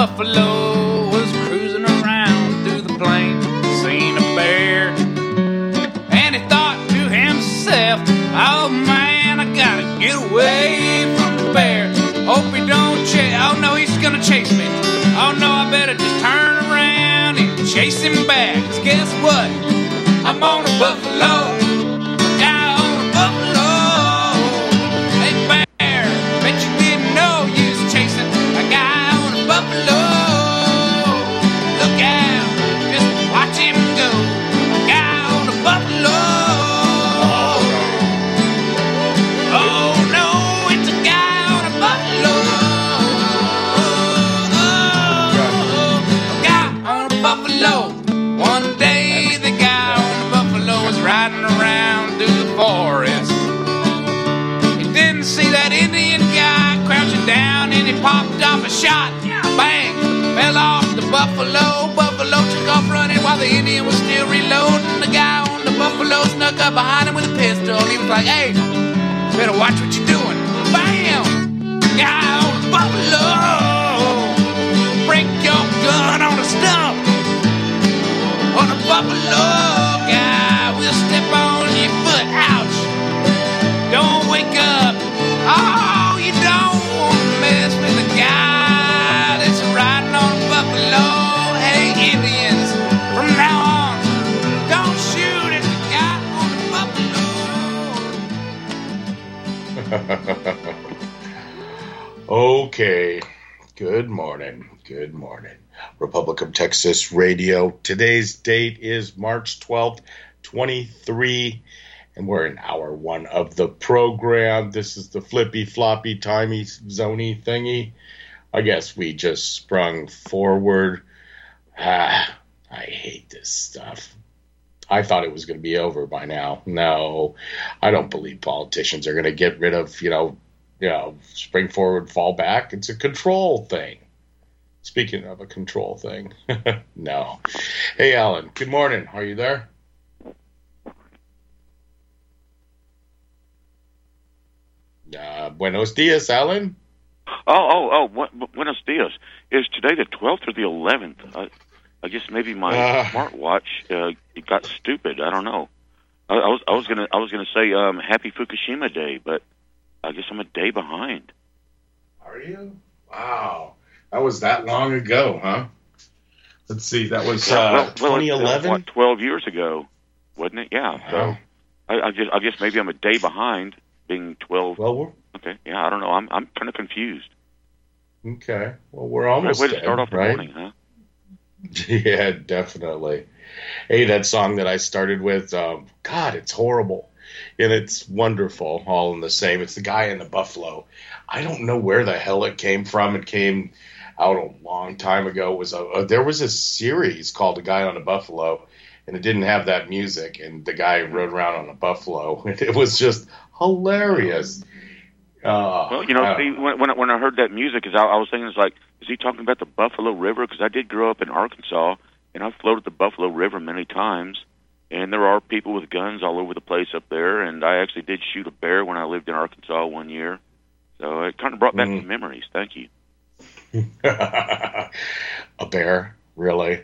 buffalo was cruising around through the plains, seen a bear, and he thought to himself, "Oh man, I gotta get away from the bear. Hope he don't chase. Oh no, he's gonna chase me. Oh no, I better just turn around and chase him back. 'Cause guess what? I'm on a buffalo. Like, hey, better watch what okay. Good morning. Good morning. Republic of Texas Radio. Today's date is March 12th, 23, and we're in hour one of the program. This is the flippy, floppy, timey, zony thingy. I guess we just sprung forward. Ah, I hate this stuff. I thought it was going to be over by now. No, I don't believe politicians are going to get rid of, you know, you know, spring forward, fall back. It's a control thing. Speaking of a control thing, no. Hey, Alan. Good morning. Are you there? Uh, buenos dias, Alan. Oh, oh, oh! Buenos dias. Is today the twelfth or the eleventh? I, I guess maybe my Uh. smartwatch uh, it got stupid. I don't know. I, I was I was gonna I was gonna say um, Happy Fukushima Day, but I guess I'm a day behind. Are you? Wow, that was that long ago, huh? Let's see. That was uh, well, well, uh, 2011. what, Twelve years ago, wasn't it? Yeah. Wow. So I, I guess I guess maybe I'm a day behind, being twelve. Well, we're Okay. Yeah, I don't know. I'm I'm kind of confused. okay. Well, we're almost way to start off the right? morning, huh? Yeah, definitely. Hey, that song that I started with, um, God, it's horrible. And it's wonderful, all in the same. It's the guy in the buffalo. I don't know where the hell it came from. It came out a long time ago. It was a, uh, there was a series called A Guy on a Buffalo, and it didn't have that music. And the guy rode around on a buffalo. and It was just hilarious. Uh, Well, you know, I see, when when I, when I heard that music, is I, I was thinking, it's like, is he talking about the Buffalo River? Because I did grow up in Arkansas, and I've floated the Buffalo River many times, and there are people with guns all over the place up there. And I actually did shoot a bear when I lived in Arkansas one year, so it kind of brought back Mm. some memories. Thank you. a bear, really?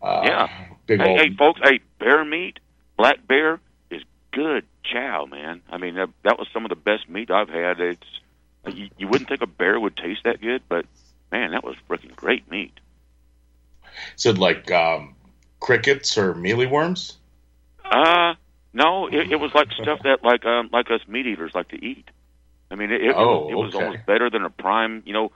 Uh, Yeah. Big Hey, old. hey, folks, hey, bear meat, black bear is good chow, man. I mean, that, that was some of the best meat I've had. It's you, you wouldn't think a bear would taste that good, but man, that was freaking great meat. Is it like um, crickets or mealyworms? Uh no, it, it was like stuff that like um like us meat eaters like to eat. I mean, it, it, Oh, it was okay. almost better than a prime, you know,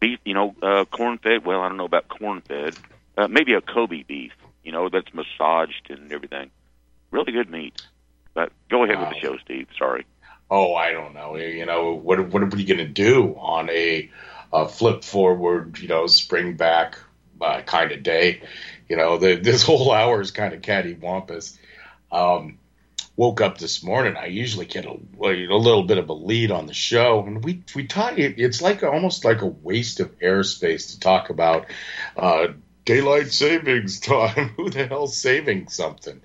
beef, you know, uh, corn fed. Well, I don't know about corn fed. Uh, maybe a Kobe beef, you know, that's massaged and everything. Really good meat. But go ahead with the show, Steve. Sorry. Oh, I don't know. You know, what what are we going to do on a, a flip forward, you know, spring back uh, kind of day? You know, the, this whole hour is kind of cattywampus. Um, woke up this morning. I usually get a, a little bit of a lead on the show, and we we talk. It, it's like almost like a waste of airspace to talk about uh, daylight savings time. Who the hell's saving something?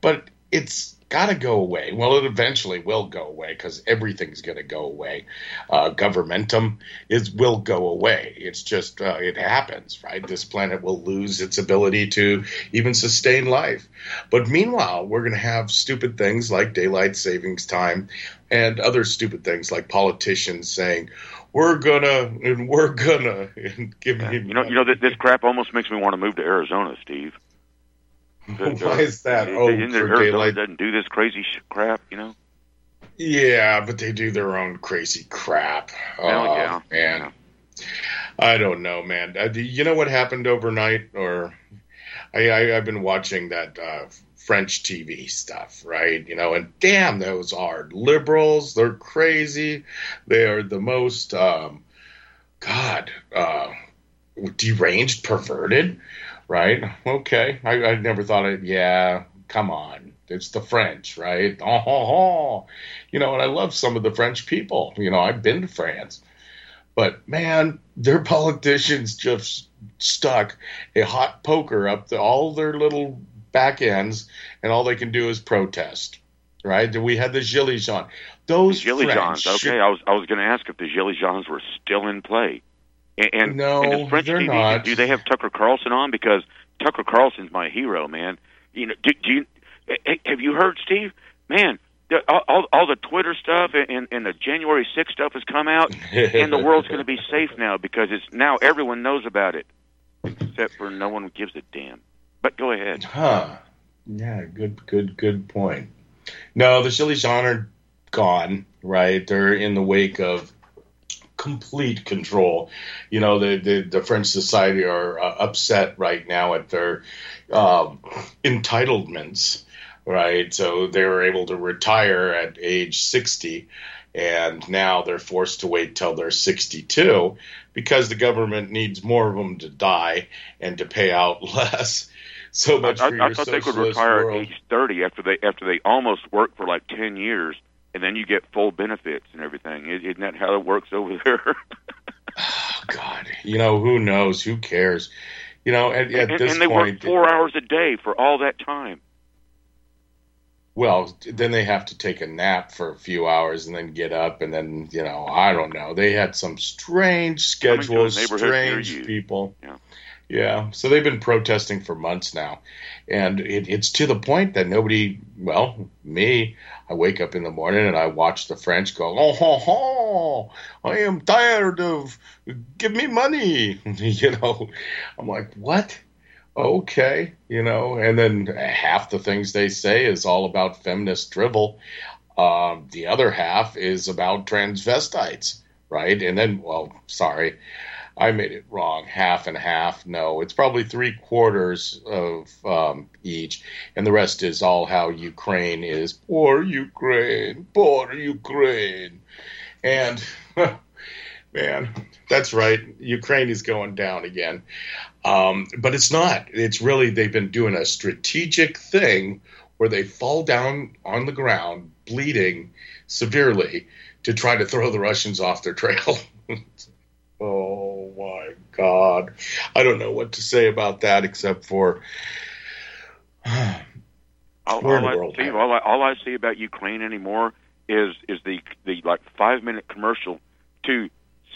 But it's got to go away. Well, it eventually will go away because everything's going to go away. Uh, governmentum is will go away. It's just uh, it happens, right? This planet will lose its ability to even sustain life. But meanwhile, we're going to have stupid things like daylight savings time and other stupid things like politicians saying we're gonna and we're gonna and give Yeah. me You know, you know, this, this crap almost makes me want to move to Arizona, Steve. Why is that? Oh, they- for daylight. doesn't do this crazy sh- crap, you know. Yeah, but they do their own crazy crap. Hell oh, yeah. man. I don't know, man. Uh, do you know what happened overnight? Or I, I I've been watching that uh, French TV stuff, right? You know, and damn, those are liberals. They're crazy. They are the most, um, God, uh, deranged, perverted, right? Okay, I, I never thought it. Yeah, come on, it's the French, right? Oh, ho, ho. you know, and I love some of the French people. You know, I've been to France. But man, their politicians just stuck a hot poker up to all their little back ends, and all they can do is protest. Right? We had the Gilets jaunes. Those Gilly French, Johns. Okay, I was I was going to ask if the Johns were still in play. And, and No, and does French they're TV not. do they have Tucker Carlson on? Because Tucker Carlson's my hero, man. You know, do, do you eh, have you heard Steve? Man, the, all, all all the Twitter stuff and, and the January 6th stuff has come out, and the world's going to be safe now because it's now everyone knows about it, except for no one gives a damn. But go ahead. Huh. Yeah, good, good, good point. No, the jaunes are gone, right? They're in the wake of complete control. You know, the, the, the French society are uh, upset right now at their um, entitlements, right? So they were able to retire at age 60, and now they're forced to wait till they're 62 because the government needs more of them to die and to pay out less. So much I, I your thought they could retire world. at age 30 after they after they almost work for like 10 years, and then you get full benefits and everything. Isn't that how it works over there? Oh, God, you know who knows? Who cares? You know, at, at and, this and they point, work four hours a day for all that time. well, then they have to take a nap for a few hours and then get up and then you know, I don't know. They had some strange Coming to a schedules, strange people. Yeah. Yeah, so they've been protesting for months now, and it, it's to the point that nobody, well, me, I wake up in the morning and I watch the French go, oh, ho, ho, I am tired of, give me money, you know. I'm like, what? Okay, you know, and then half the things they say is all about feminist drivel. Um, the other half is about transvestites, right? And then, well, sorry, I made it wrong. Half and half. No, it's probably three quarters of um, each, and the rest is all how Ukraine is. Poor Ukraine, poor Ukraine, and man, that's right. Ukraine is going down again, um, but it's not. It's really they've been doing a strategic thing where they fall down on the ground, bleeding severely, to try to throw the Russians off their trail. Oh my God. I don't know what to say about that except for All, all I, world Steve, all I, all I see about Ukraine anymore is is the the like five minute commercial to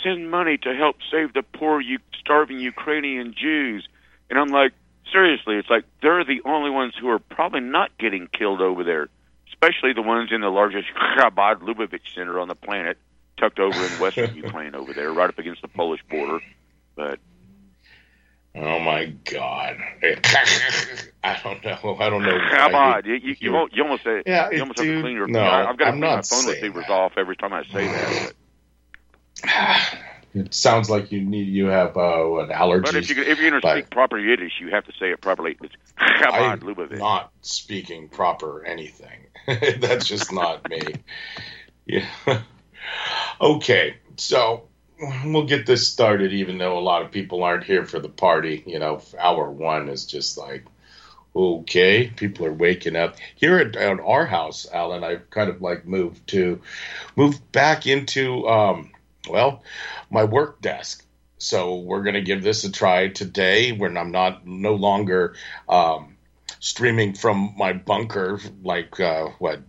send money to help save the poor, U- starving Ukrainian Jews, and I'm like, seriously, it's like they're the only ones who are probably not getting killed over there, especially the ones in the largest Chabad Lubavitch center on the planet, tucked over in western Ukraine over there, right up against the Polish border. But oh my God. I don't know. I don't know. why Chabad, you- you, you, you, you- won't- you almost say, Yeah, you almost have to dude, clean your. no, I've got to I'm clean my phone receivers that. off every time I say that. But. It sounds like you need you have uh, what allergies. But if, you, if you're going to speak proper Yiddish, you have to say it properly. It's I'm Lubavitch. not speaking proper anything. That's just not me. Yeah. Okay, so we'll get this started, even though a lot of people aren't here for the party. You know, hour one is just like, okay, people are waking up. Here at, at our house, Alan, I've kind of like moved to, moved back into, um, well, my work desk. So we're going to give this a try today when I'm not no longer um, streaming from my bunker, like uh, what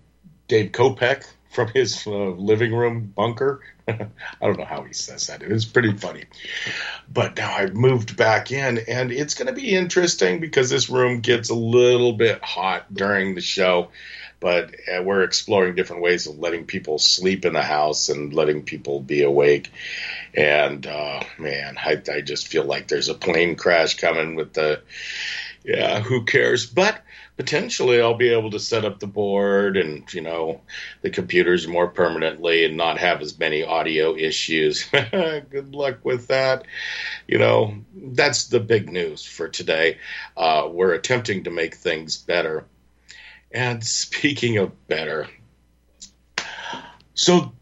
Dave Kopech from his uh, living room bunker. I don't know how he says that. It was pretty funny. But now I've moved back in, and it's going to be interesting because this room gets a little bit hot during the show. But uh, we're exploring different ways of letting people sleep in the house and letting people be awake. And uh, man, I, I just feel like there's a plane crash coming with the. Yeah, who cares? But potentially I'll be able to set up the board and you know the computers more permanently and not have as many audio issues. Good luck with that. You know that's the big news for today. Uh, we're attempting to make things better. And speaking of better, so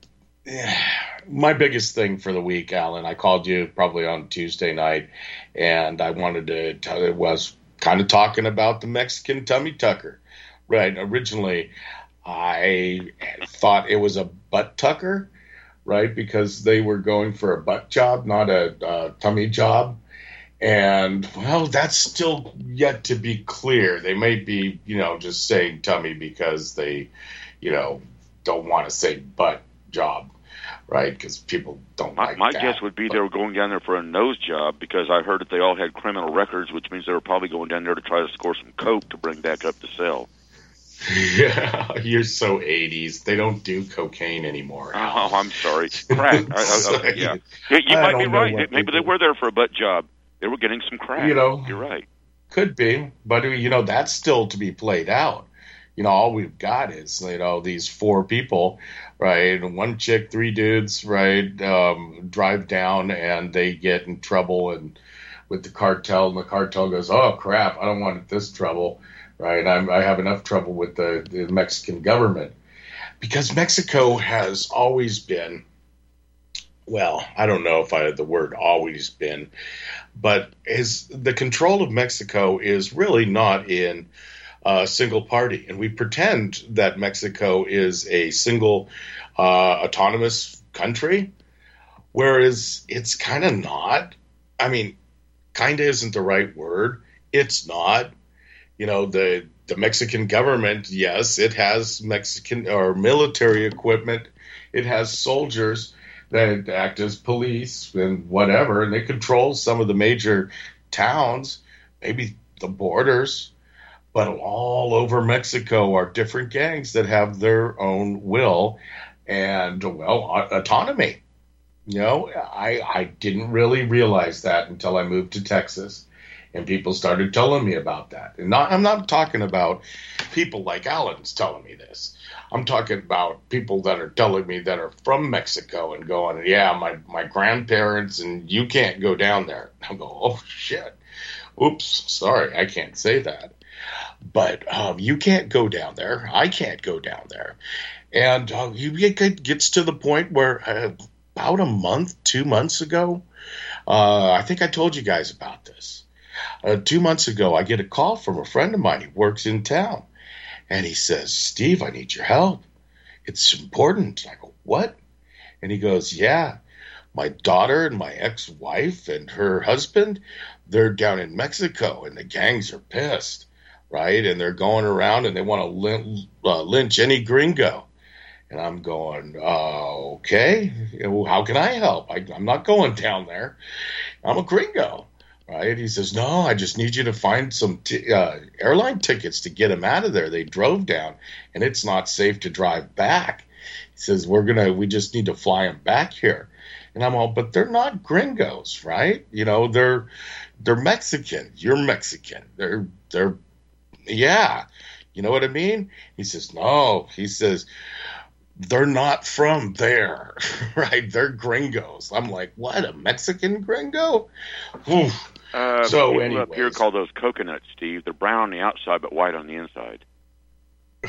my biggest thing for the week, Alan, I called you probably on Tuesday night, and I wanted to tell it was kind of talking about the Mexican tummy tucker. Right. Originally, I thought it was a butt tucker, right? Because they were going for a butt job, not a, tummy job. And well, that's still yet to be clear. They may be, you know, just saying tummy because they, you know, don't want to say butt job right? Because people don't my, like my that. guess would be they were going down there for a nose job because I heard that they all had criminal records, which means they were probably going down there to try to score some coke to bring back up to sell. Yeah, you're so 80s. They don't do cocaine anymore. Oh, I'm sorry, crack. I, I, okay, yeah, you, you I might be right. Maybe they were there for a butt job. They were getting some crack. You know. you're right. Could be, but you know that's still to be played out. You know, all we've got is you know these four people, right? One chick, three dudes, right? Um, drive down and they get in trouble and with the cartel, and the cartel goes, "Oh crap, I don't want this trouble." Right? I'm, I have enough trouble with the, the Mexican government because Mexico has always been well, I don't know if I had the word always been, but is the control of Mexico is really not in a single party, and we pretend that Mexico is a single uh, autonomous country, whereas it's kind of not. I mean, kind of isn't the right word. It's not. You know, the the Mexican government, yes, it has Mexican or military equipment. It has soldiers that act as police and whatever, and they control some of the major towns, maybe the borders, but all over Mexico are different gangs that have their own will and, well, autonomy. You know, I, I didn't really realize that until I moved to Texas and people started telling me about that. And not, I'm not talking about people like Alan's telling me this. I'm talking about people that are telling me that are from Mexico and going, yeah, my, my grandparents and you can't go down there. I go, oh shit. Oops, sorry, I can't say that. But um, you can't go down there. I can't go down there. And uh, it gets to the point where uh, about a month, two months ago, uh, I think I told you guys about this. Uh, two months ago, I get a call from a friend of mine. He works in town. And he says, Steve, I need your help. It's important. I go, What? And he goes, Yeah, my daughter and my ex wife and her husband, they're down in Mexico and the gangs are pissed, right? And they're going around and they want to lyn- uh, lynch any gringo. And I'm going, uh, okay, how can I help? I, I'm not going down there. I'm a gringo right? He says, "No, I just need you to find some t- uh, airline tickets to get him out of there. They drove down, and it's not safe to drive back." He says, "We're gonna, we just need to fly him back here." And I'm all, "But they're not gringos, right? You know, they're they're Mexican. You're Mexican. They're they're yeah." You know what I mean? He says, "No." He says, they're not from there, right? They're gringos. I'm like, what? A Mexican gringo? Oof. Uh, So people up here call those coconuts, Steve. They're brown on the outside but white on the inside.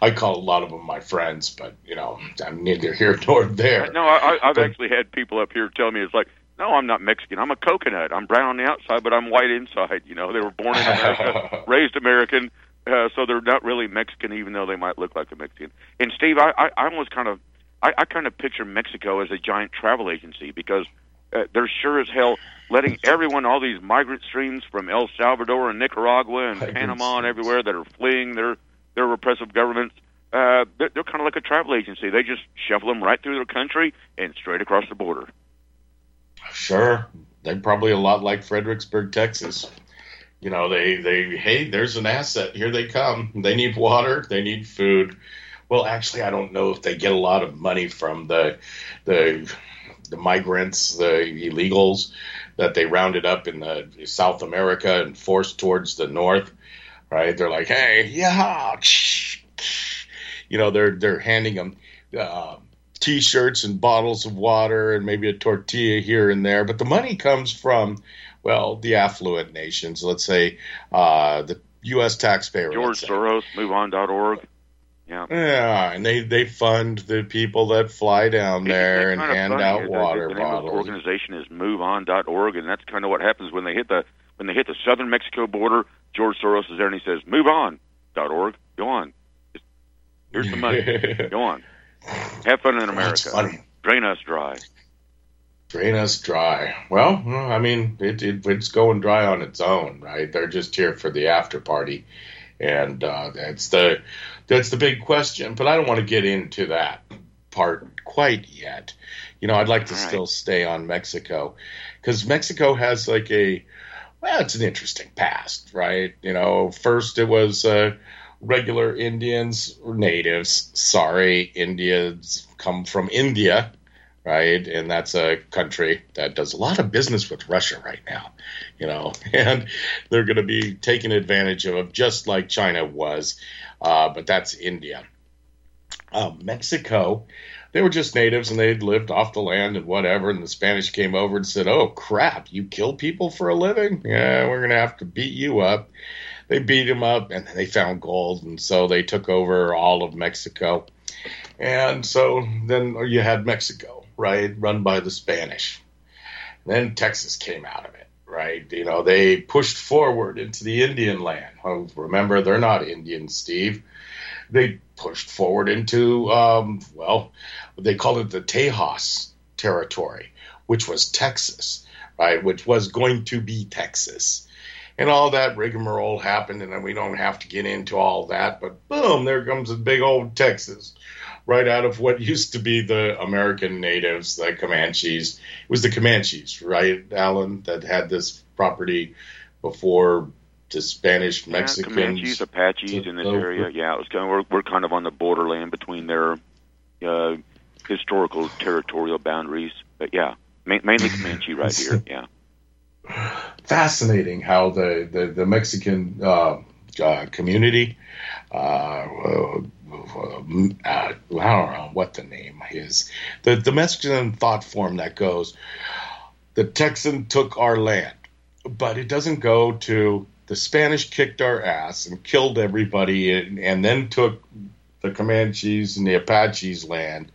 I call a lot of them my friends, but you know, I'm neither here nor there. No, I, I- I've But- actually had people up here tell me it's like, no, I'm not Mexican. I'm a coconut. I'm brown on the outside, but I'm white inside. You know, they were born in America, raised American, uh, so they're not really Mexican, even though they might look like a Mexican. And Steve, I, I, I almost kind of, I, I kind of picture Mexico as a giant travel agency because uh, they're sure as hell letting everyone, all these migrant streams from El Salvador and Nicaragua and Panama and everywhere that are fleeing their their repressive governments. Uh, they're, they're kind of like a travel agency. They just shuffle them right through their country and straight across the border. Sure, they're probably a lot like Fredericksburg, Texas. You know, they they hey, there's an asset. Here they come. They need water. They need food. Well, actually, I don't know if they get a lot of money from the the the migrants, the illegals that they rounded up in the South America and forced towards the north. Right? They're like, hey, yeah, you know, they're they're handing them. Uh, t-shirts and bottles of water and maybe a tortilla here and there but the money comes from well the affluent nations let's say uh, the us taxpayer George. Soros, MoveOn.org. Yeah. yeah and they they fund the people that fly down there and hand funny. out The- water the, of the bottles organization is MoveOn.org, and that's kind of what happens when they hit the when they hit the southern Mexico border. George Soros is there, and he says, "MoveOn.org, go on. Here's the money. go on. Have fun in America. funny Drain us dry." drain us dry. Well, I mean, it, it, it's going dry on its own, right? They're just here for the after party, and uh, that's the that's the big question. But I don't want to get into that part quite yet. You know, I'd like to All right. still stay on Mexico because Mexico has like a well, it's an interesting past, right? You know, first it was uh, regular Indians, or natives. Sorry, Indians come from India right? And that's a country that does a lot of business with Russia right now, you know, and they're going to be taken advantage of, just like China was, uh, but that's India. Uh, Mexico, they were just natives and they'd lived off the land and whatever. And the Spanish came over and said, "Oh crap, you kill people for a living? Yeah, we're going to have to beat you up." They beat him up, and they found gold, and so they took over all of Mexico. And so then you had Mexico, right, run by the Spanish. Then Texas came out of it, right? You know, they pushed forward into the Indian land. Well, remember, they're not Indian, Steve. They pushed forward into, um, well, they called it the Tejas territory, which was Texas, right, which was going to be Texas. And all that rigmarole happened, and then we don't have to get into all that, but boom, there comes a big old Texas right out of what used to be the American natives, the Comanches. It was the Comanches, right, Alan, that had this property before the Spanish Yeah, Mexicans. Comanches, Apaches in this over. area. Yeah, it was kind of, we're we're kind of on the borderland between their uh, historical territorial boundaries. But yeah, ma- mainly Comanche right here. Yeah. Fascinating how the the, the Mexican uh, uh, community. Uh, uh, I don't know what the name is. The the Mexican thought form that goes, the Texan took our land, but it doesn't go to the Spanish kicked our ass and killed everybody, and, and then took the Comanches and the Apaches land,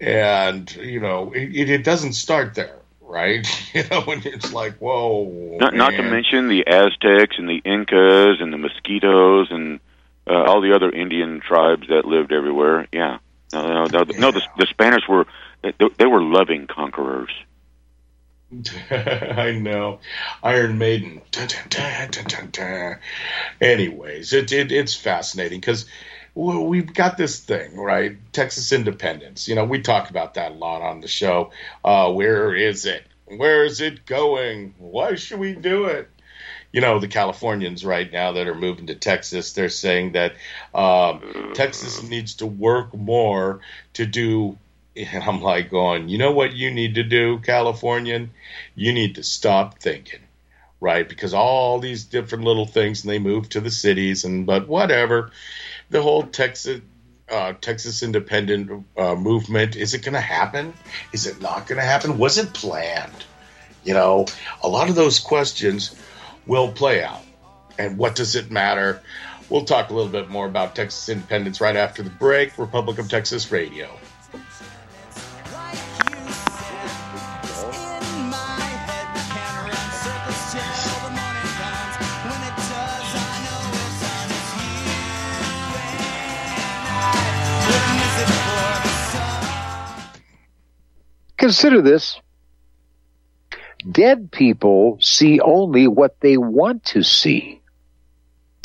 and you know it, it doesn't start there. Right, you know, and it's like, whoa. Not, not to mention the Aztecs and the Incas and the mosquitoes and uh, all the other Indian tribes that lived everywhere. Yeah. No, no, no, no the, the Spanish were they, they were loving conquerors. I know. Iron Maiden. Dun, dun, dun. Anyways, it, it it's fascinating because we've got this thing, right? Texas independence. You know, we talk about that a lot on the show. Uh, where is it? Where is it going? Why should we do it? You know, the Californians right now that are moving to Texas, they're saying that um, Texas needs to work more to do and I'm like going, you know what you need to do, Californian? You need to stop thinking, right? Because all these different little things, and they move to the cities, and but whatever. The whole Texas uh, Texas independent uh, movement is it going to happen? Is it not going to happen? Was it planned? You know, a lot of those questions will play out. And what does it matter? We'll talk a little bit more about Texas independence right after the break. Republic of Texas Radio. Consider this. Dead people see only what they want to see.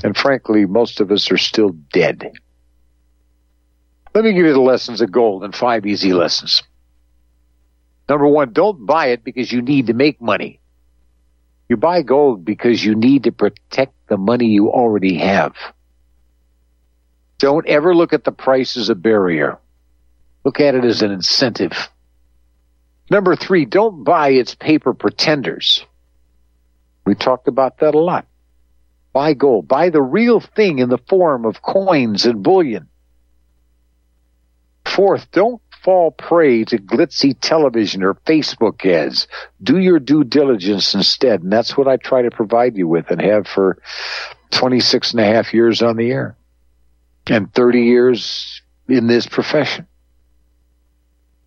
And frankly, most of us are still dead. Let me give you the lessons of gold and five easy lessons. Number one, don't buy it because you need to make money. You buy gold because you need to protect the money you already have. Don't ever look at the price as a barrier. Look at it as an incentive. Number three, don't buy its paper pretenders. We talked about that a lot. Buy gold. Buy the real thing in the form of coins and bullion. Fourth, don't fall prey to glitzy television or Facebook ads. Do your due diligence instead. And that's what I try to provide you with and have for 26 and a half years on the air and 30 years in this profession.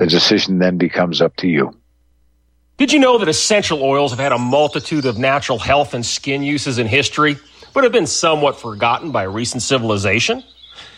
The decision then becomes up to you. Did you know that essential oils have had a multitude of natural health and skin uses in history, but have been somewhat forgotten by recent civilization?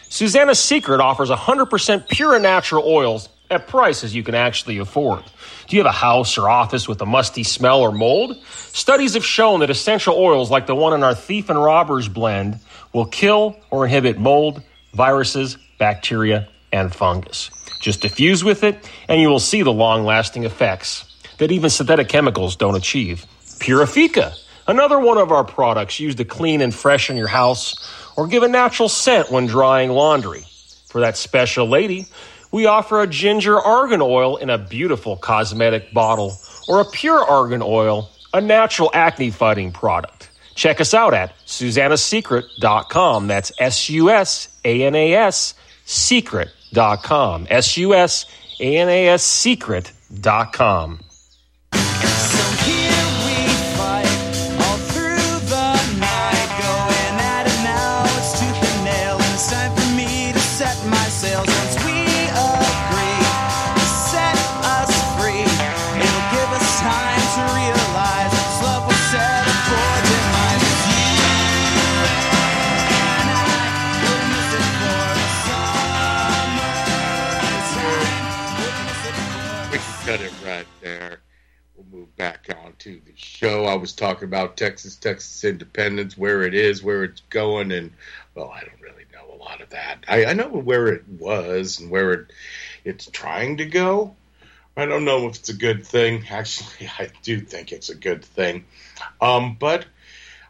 Susanna's Secret offers 100% pure natural oils at prices you can actually afford. Do you have a house or office with a musty smell or mold? Studies have shown that essential oils like the one in our Thief and Robbers blend will kill or inhibit mold, viruses, bacteria, and fungus. Just diffuse with it, and you will see the long lasting effects that even synthetic chemicals don't achieve. Purifica, another one of our products used to clean and freshen your house or give a natural scent when drying laundry. For that special lady, we offer a ginger argan oil in a beautiful cosmetic bottle or a pure argan oil, a natural acne fighting product. Check us out at susannasecret.com. That's S U S A N A S secret.com. S U S A N A S secret.com. So back on to the show. I was talking about Texas, Texas independence, where it is, where it's going, and well, I don't really know a lot of that. I, I know where it was and where it it's trying to go. I don't know if it's a good thing. Actually, I do think it's a good thing. Um, but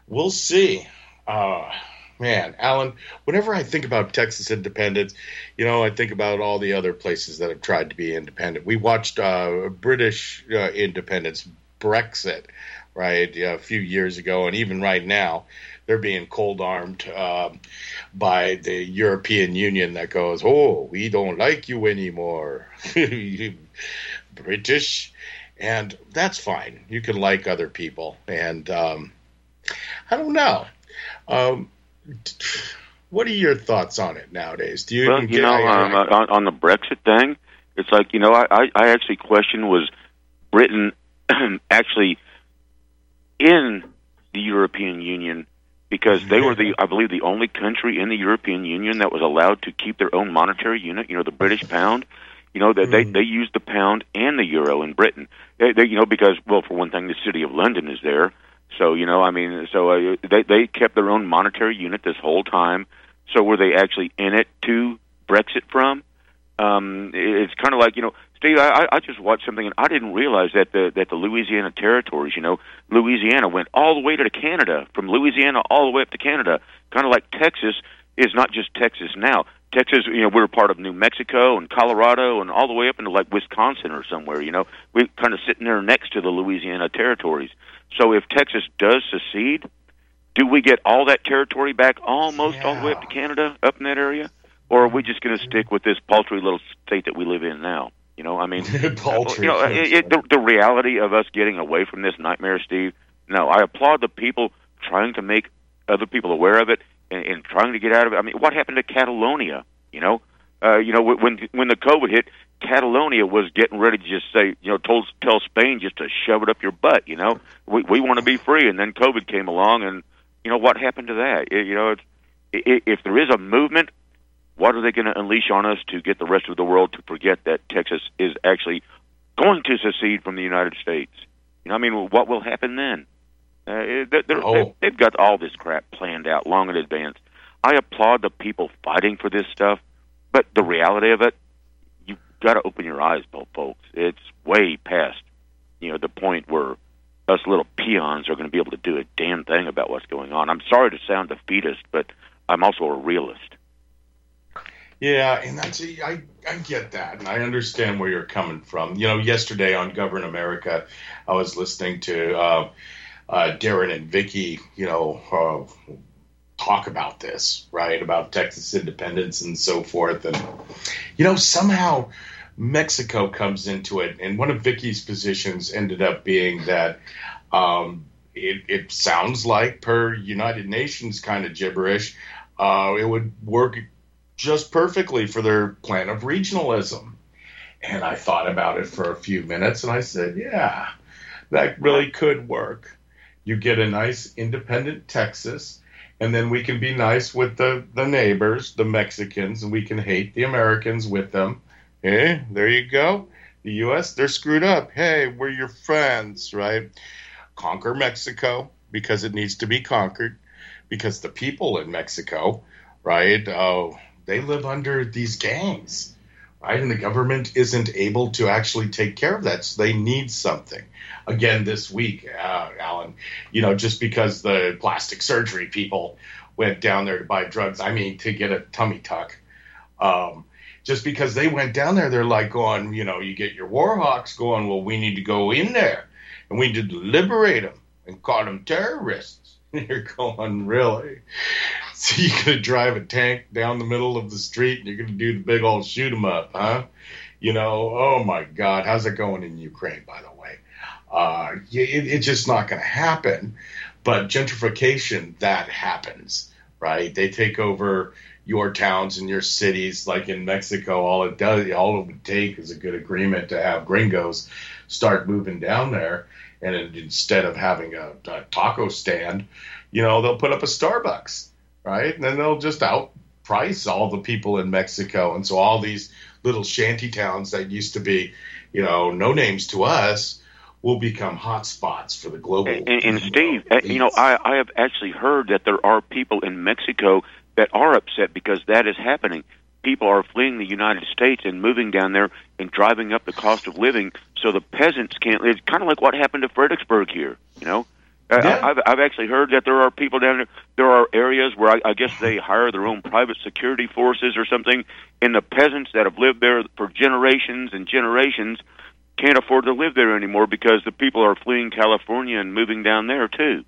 we'll see. Uh, man, Alan, whenever I think about Texas independence, you know, I think about all the other places that have tried to be independent. We watched uh, British uh, independence, Brexit, right, a few years ago, and even right now, they're being cold armed um, by the European Union that goes, oh, we don't like you anymore, British. And that's fine. You can like other people. And um, I don't know. Um, what are your thoughts on it nowadays? Do you, Well, you know, um, on, on the Brexit thing, it's like you know, I, I actually question was Britain actually in the European Union because they were the, I believe, the only country in the European Union that was allowed to keep their own monetary unit. You know, the British pound. You know that they they use the pound and the euro in Britain. They, they you know because well, for one thing, the city of London is there. So you know, I mean, so uh, they they kept their own monetary unit this whole time. So were they actually in it to Brexit from? Um, it's kind of like you know, Steve. I, I just watched something and I didn't realize that the that the Louisiana territories, you know, Louisiana went all the way to Canada, from Louisiana all the way up to Canada. Kind of like Texas is not just Texas now. Texas, you know, we're part of New Mexico and Colorado and all the way up into like Wisconsin or somewhere. You know, we're kind of sitting there next to the Louisiana territories. So if Texas does secede, do we get all that territory back almost all the way up to Canada, up in that area, or are we just going to stick with this paltry little state that we live in now? You know, I mean, Paltry. you know, it, it, the, the reality of us getting away from this nightmare, Steve. No, I applaud the people trying to make other people aware of it and, and trying to get out of it. I mean, what happened to Catalonia? You know, uh, you know when when the COVID hit, Catalonia was getting ready to just say, you know, told tell Spain just to shove it up your butt. You know, we we want to be free, and then COVID came along, and you know what happened to that? It, you know, it's, i if there is a movement, what are they going to unleash on us to get the rest of the world to forget that Texas is actually going to secede from the United States? You know, I mean, what will happen then? Uh, they're, they're, Oh. they've got all this crap planned out long in advance. I applaud the people fighting for this stuff, but the reality of it, you've got to open your eyes, folks. It's way past, you know, the point where us little peons are going to be able to do a damn thing about what's going on. I'm sorry to sound defeatist, but I'm also a realist. Yeah, and that's I I get that, and I understand where you're coming from. You know, yesterday on Govern America, I was listening to uh, uh, Darren and Vicky, you know, uh, talk about this, right, about Texas independence and so forth, and you know, somehow Mexico comes into it, and one of Vicky's positions ended up being that. Um, it, it sounds like per United Nations kind of gibberish. Uh, it would work just perfectly for their plan of regionalism. And I thought about it for a few minutes and I said, yeah, that really could work. You get a nice independent Texas, and then we can be nice with the, the neighbors, the Mexicans, and we can hate the Americans with them. Eh, there you go. The U.S., they're screwed up. Hey, we're your friends, right? Conquer Mexico because it needs to be conquered, because the people in Mexico, right, oh, they live under these gangs, right? And the government isn't able to actually take care of that. So they need something. Again, this week, uh, Alan, you know, just because the plastic surgery people went down there to buy drugs, I mean, to get a tummy tuck. Um, just because they went down there, they're like going, you know, you get your warhawks going, well, we need to go in there and we need to liberate them and call them terrorists. You're going, really? So you're going to drive a tank down the middle of the street and you're going to do the big old shoot 'em up, huh? You know, oh my God, how's it going in Ukraine, by the way? Uh, it, it's just not going to happen. But gentrification, that happens, right? They take over your towns and your cities, like in Mexico. All it does, all it would take is a good agreement to have gringos start moving down there, and instead of having a, a taco stand, you know, they'll put up a Starbucks, right? And then they'll just outprice all the people in Mexico, and so all these little shanty towns that used to be, you know, no names to us will become hot spots for the global. And, and, and Steve, uh, you know, I, I have actually heard that there are people in Mexico that are upset because that is happening. People are fleeing the United States and moving down there and driving up the cost of living, so the peasants can't. Live. It's kind of like what happened to Fredericksburg here. You know, Uh, Yeah. I've I've actually heard that there are people down there. There are areas where I, I guess they hire their own private security forces or something, and the peasants that have lived there for generations and generations can't afford to live there anymore because the people are fleeing California and moving down there too.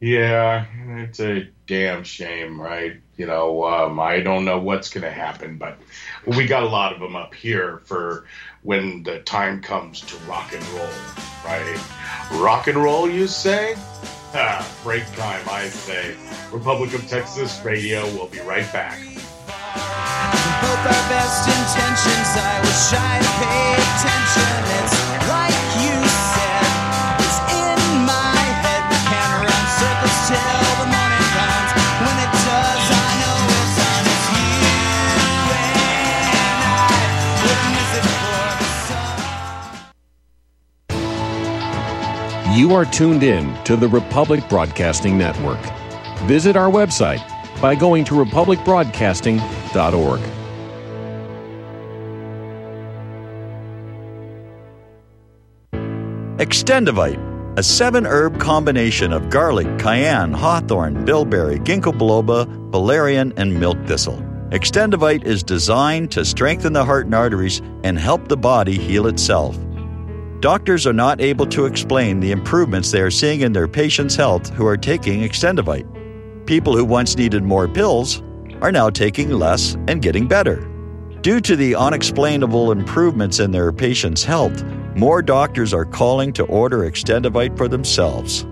Yeah, it's a damn shame, right? You know, um, I don't know what's going to happen, but we got a lot of them up here for when the time comes to rock and roll, right? Rock and roll, you say? Ah, break time, I say. Republic of Texas Radio will be right back. Both our best intentions, I pay attention. It's You are tuned in to the Republic Broadcasting Network. Visit our website by going to republicbroadcasting.org. Extendivite, a seven herb combination of garlic, cayenne, hawthorn, bilberry, ginkgo biloba, valerian, and milk thistle. Extendivite is designed to strengthen the heart and arteries and help the body heal itself. Doctors are not able to explain the improvements they are seeing in their patients' health who are taking Extendovite. People who once needed more pills are now taking less and getting better. Due to the unexplainable improvements in their patients' health, more doctors are calling to order Extendovite for themselves.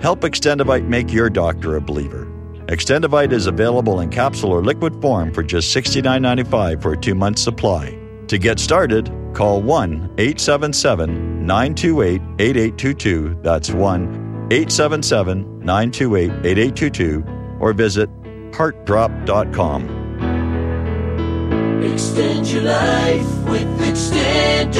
Help Extendovite make your doctor a believer. Extendovite is available in capsule or liquid form for just $69.95 for a two month supply. To get started, call 1 877 928 8822. That's 1 877 928 8822 or visit heartdrop.com. Extend your life with Extendovite.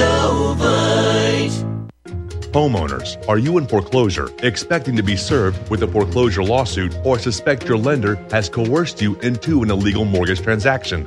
Homeowners, are you in foreclosure, expecting to be served with a foreclosure lawsuit, or suspect your lender has coerced you into an illegal mortgage transaction?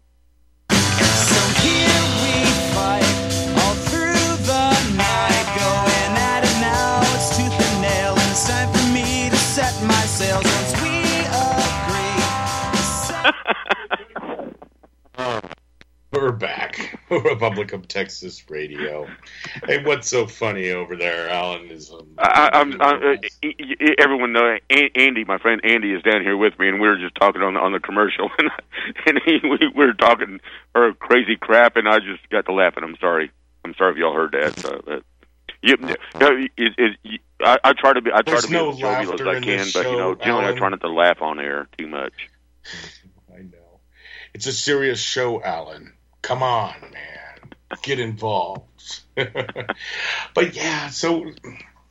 We're back. Republic of Texas Radio. Hey, what's so funny over there, Alan? Is um, I, I'm, I, I, everyone know Andy, my friend Andy, is down here with me, and we were just talking on the, on the commercial, and and he, we, we were talking or crazy crap, and I just got to laughing. I'm sorry. I'm sorry if y'all heard that. So, but, you, you know, it, it, I, I try to be I try There's to be no as jovial as I can, but you know, generally I try not to laugh on air too much. It's a serious show, Alan. Come on, man. Get involved. but yeah, so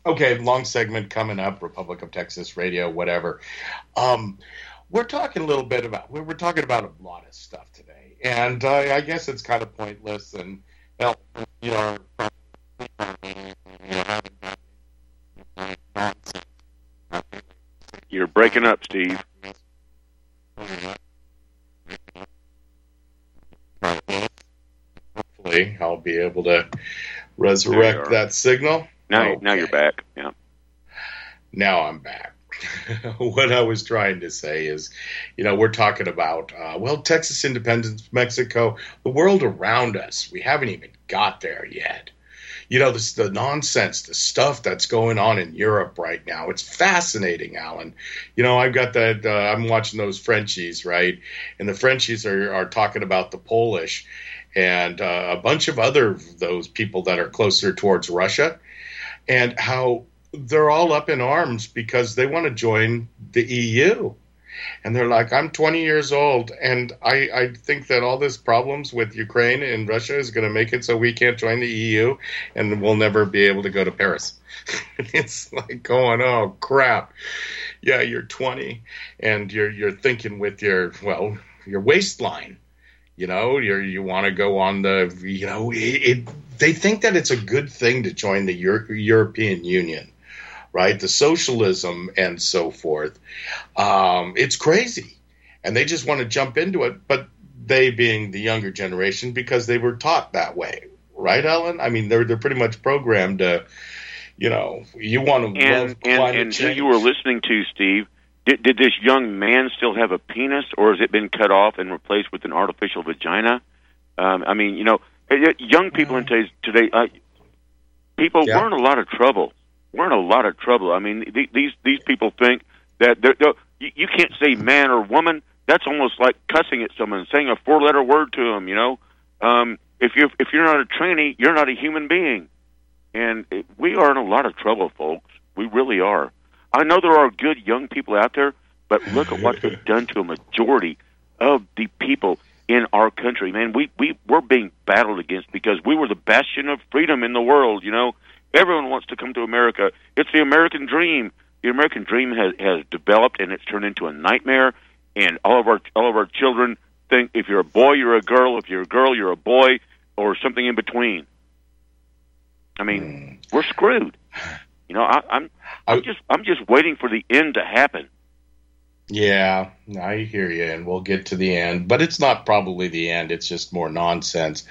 okay, long segment coming up, Republic of Texas Radio, whatever. Um, we're talking a little bit about we're, we're talking about a lot of stuff today, and uh, I guess it's kind of pointless and well, you know. You're breaking up, Steve. Hopefully, I'll be able to resurrect that signal. Now, now you're back. Yeah. now I'm back. what I was trying to say is, you know, we're talking about, uh, well, Texas independence, Mexico, the world around us. We haven't even got there yet. You know, this, the nonsense, the stuff that's going on in Europe right now. It's fascinating, Alan. You know, I've got that, uh, I'm watching those Frenchies, right? And the Frenchies are, are talking about the Polish and uh, a bunch of other those people that are closer towards Russia and how they're all up in arms because they want to join the EU. and they're like, "I'm 20 years old, and I, I think that all this problems with Ukraine and Russia is going to make it so we can't join the EU, and we'll never be able to go to Paris." it's like going, "Oh crap!" Yeah, you're 20, and you're you're thinking with your well your waistline. You know, you're, you want to go on the, you know, it, it, they think that it's a good thing to join the Euro- European Union, right? The socialism and so forth. Um, it's crazy. And they just want to jump into it, but they being the younger generation because they were taught that way, right, Alan? I mean, they're, they're pretty much programmed to, you know, you want to And love and, climate and who change. you were listening to, Steve, did, did this young man still have a penis, or has it been cut off and replaced with an artificial vagina? Um, I mean, you know, young people in today's today, uh, people Yeah. we're in a lot of trouble. We're in a lot of trouble. I mean, th- these these people think that they're, they're, you, you can't say man or woman. That's almost like cussing at someone, saying a four letter word to them. You know, um, if you if you're not a tranny, you're not a human being. And it, we are in a lot of trouble, folks. We really are. I know there are good young people out there, but look at what they've done to a majority of the people in our country. Man, we we we're being battled against because we were the bastion of freedom in the world. You know, everyone wants to come to America. It's the American dream. The American dream has has developed and it's turned into a nightmare. And all of our all of our children think if you're a boy, you're a girl. If you're a girl, you're a boy, or something in between. I mean, hmm. we're screwed. You know, I, I'm I'm just I'm just waiting for the end to happen. Yeah, I hear you, and we'll get to the end, but it's not probably the end. It's just more nonsense.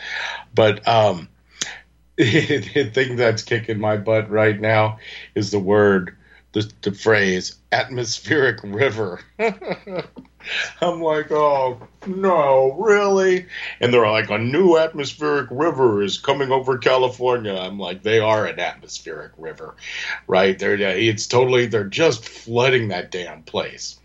But um, the thing that's kicking my butt right now is the word, the, the phrase atmospheric river. I'm like, oh no, really? And they're like, a new atmospheric river is coming over California. I'm like, they are an atmospheric river, right? They're it's totally they're just flooding that damn place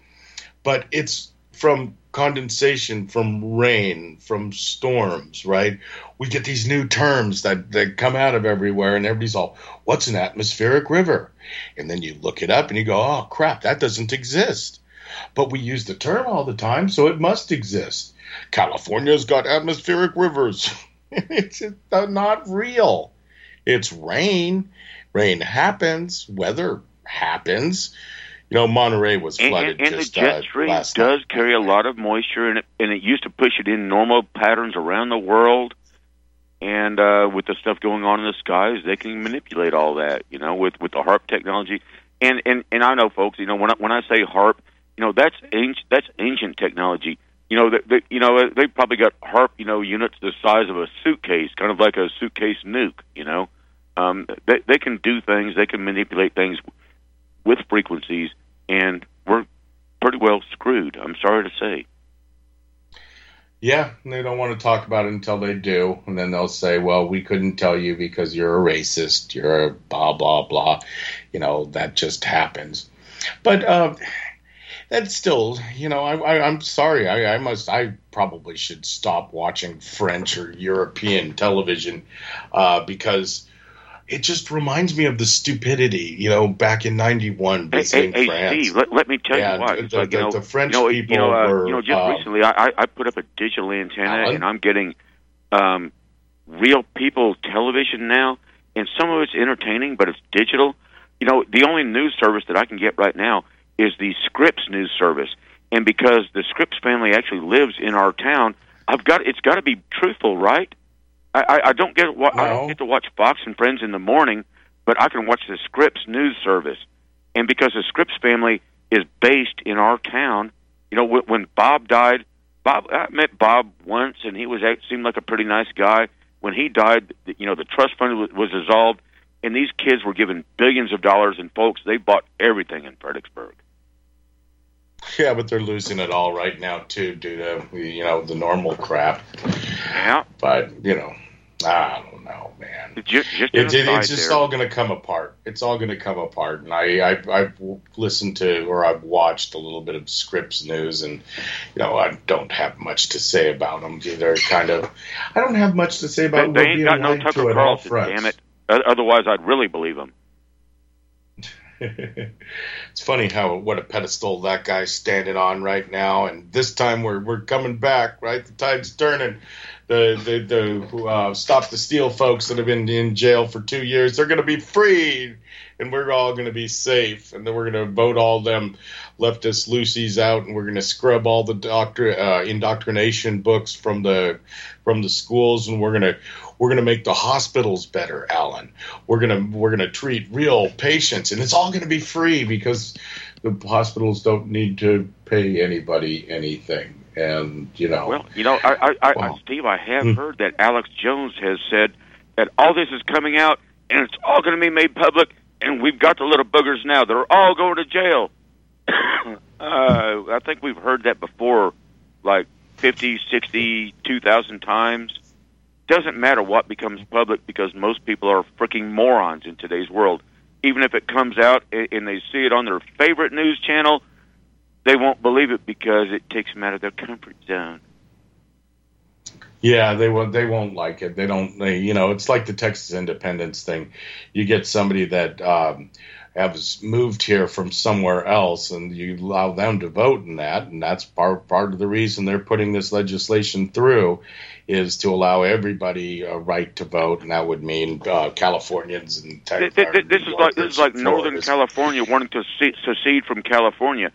but it's from condensation, from rain, from storms, right? We get these new terms that, that come out of everywhere, and everybody's all, what's an atmospheric river? And then you look it up and you go, oh, crap, that doesn't exist. But we use the term all the time, so it must exist. California's got atmospheric rivers. it's not real. It's rain. Rain happens. Weather happens. You know, Monterey was flooded and, and the just jet uh, stream last does night. carry a lot of moisture, and it, and it used to push it in normal patterns around the world. And uh, with the stuff going on in the skies, they can manipulate all that. You know, with with the HAARP technology. And and and I know, folks. You know, when I, when I say HAARP, you know that's ancient. That's ancient technology. You know, they, you know they probably got HAARP. You know, units the size of a suitcase, kind of like a suitcase nuke. You know, um, they they can do things. They can manipulate things with frequencies, and we're pretty well screwed. I'm sorry to say. Yeah, they don't want to talk about it until they do, and then they'll say, "Well, we couldn't tell you because you're a racist. You're a blah blah blah." You know that just happens. But uh, that's still, you know, I, I, I'm sorry. I, I must. I probably should stop watching French or European television uh, because it just reminds me of the stupidity. You know, back in '91 Hey, visiting hey, hey, France. Steve, let, let me tell Yeah, you why. the- It's like, you know, the French you know, people you know, uh, were, you know, just um, recently, I, I- I put up a digital antenna, Alan? and I'm getting um, real people television now, and some of it's entertaining, but it's digital. You know, the only news service that I can get right now is the Scripps news service, and because the Scripps family actually lives in our town, I've got it's got to be truthful, right? I, I, I don't get wa- I don't get to watch Fox and Friends in the morning, but I can watch the Scripps news service, and because the Scripps family is based in our town, you know, when, when Bob died, Bob I met Bob once, and he was seemed like a pretty nice guy. When he died, the- you know, the trust fund was, was dissolved, and these kids were given billions of dollars, and folks, they bought everything in Fredericksburg. Yeah, but they're losing it all right now too, due to you know the normal crap. Yeah, but you know, I don't know, man. Just, just It's, it, it's just there. all going to come apart. It's all going to come apart. And I, I, I've listened to or I've watched a little bit of Scripps News, and you know, I don't have much to say about them. They're kind of, I don't have much to say about them. they We're ain't got no Tucker Carlson, damn it. Otherwise, I'd really believe them. it's funny how what a pedestal that guy's standing on right now, and this time we're we're coming back. Right, the tide's turning. The the the uh, stop the steal folks that have been in jail for two years, they're going to be freed, and we're all going to be safe. And then we're going to vote all them leftist Lucy's out, and we're going to scrub all the doctor uh, indoctrination books from the from the schools, and we're going to we're going to make the hospitals better, Alan. We're going to we're going to treat real patients, and it's all going to be free because the hospitals don't need to pay anybody anything. And you know, Well, you know, I, I, I, Wow. Steve, I have Hmm. heard that Alex Jones has said that all this is coming out and it's all going to be made public, and we've got the little boogers now. They're all going to jail. uh, I think we've heard that before, like fifty, sixty, two thousand times. Doesn't matter what becomes public because most people are freaking morons in today's world. Even if it comes out and they see it on their favorite news channel, they won't believe it because it takes them out of their comfort zone. Yeah, they won't. They won't like it. They don't. They, you know, it's like the Texas independence thing. You get somebody that um, has moved here from somewhere else, and you allow them to vote in that, and that's part part of the reason they're putting this legislation through, is to allow everybody a right to vote, and that would mean uh, Californians and Texas. th- th- this is like this is like Northern California wanting to se- secede from California.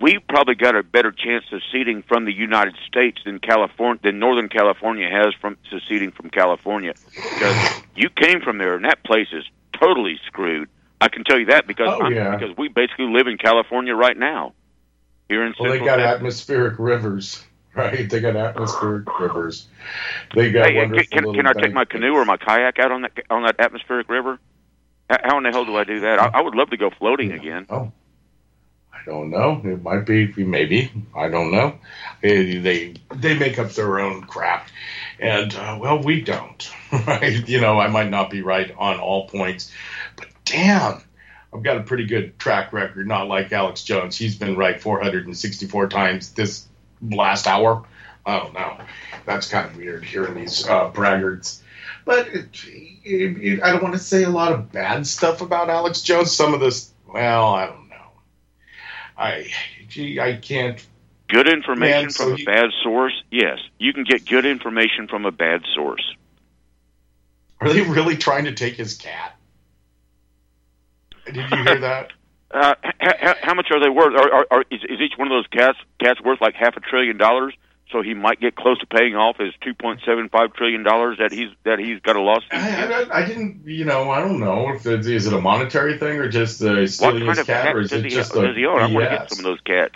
We probably got a better chance of seceding from the United States than California than Northern California has from seceding from California because you came from there and that place is totally screwed. I can tell you that because Oh, yeah. because we basically live in California right now. Here in Well, they got Texas. atmospheric rivers, right? They got atmospheric rivers. They got Hey, can, wonderful can, little can I take my canoe or my kayak out on that on that atmospheric river? How, how in the hell do I do that? I, I would love to go floating again. Oh, I don't know. It might be maybe. I don't know. They they, they make up their own crap, and uh, well, we don't. Right? You know, I might not be right on all points, but damn. I've got a pretty good track record, not like Alex Jones. He's been right 464 times this last hour. I don't know. That's kind of weird hearing these uh, braggarts. But it, it, it, I don't want to say a lot of bad stuff about Alex Jones. Some of this, well, I don't know. I, gee, I can't. Good information Man, so from a you- bad source? Yes. You can get good information from a bad source. Are they really trying to take his cat? Did you hear that? Uh, h- h- how much are they worth? Are, are, are, is, is each one of those cats cats worth like half a trillion dollars? So he might get close to paying off his two point seven five trillion dollars that he's that he's got a loss. I, I, I didn't, you know, I don't know if it's, is it a monetary thing or just uh, stealing his cat, or is it he, just does a he own? I want to get some of those cats.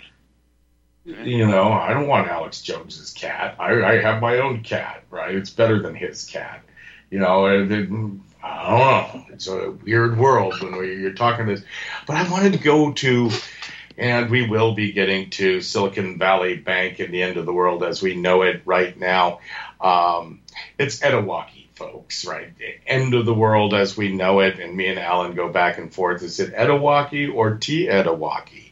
You know, I don't want Alex Jones's cat. I, I have my own cat, right? It's better than his cat. You know, it, it, Know. It's a weird world when we, you're talking this. But I wanted to go to, and we will be getting to Silicon Valley Bank and the end of the world as we know it right now. Um, it's Etowaki, folks, right? End of the world as we know it. And me and Alan go back and forth. Is it Etowaki or T Etowaki?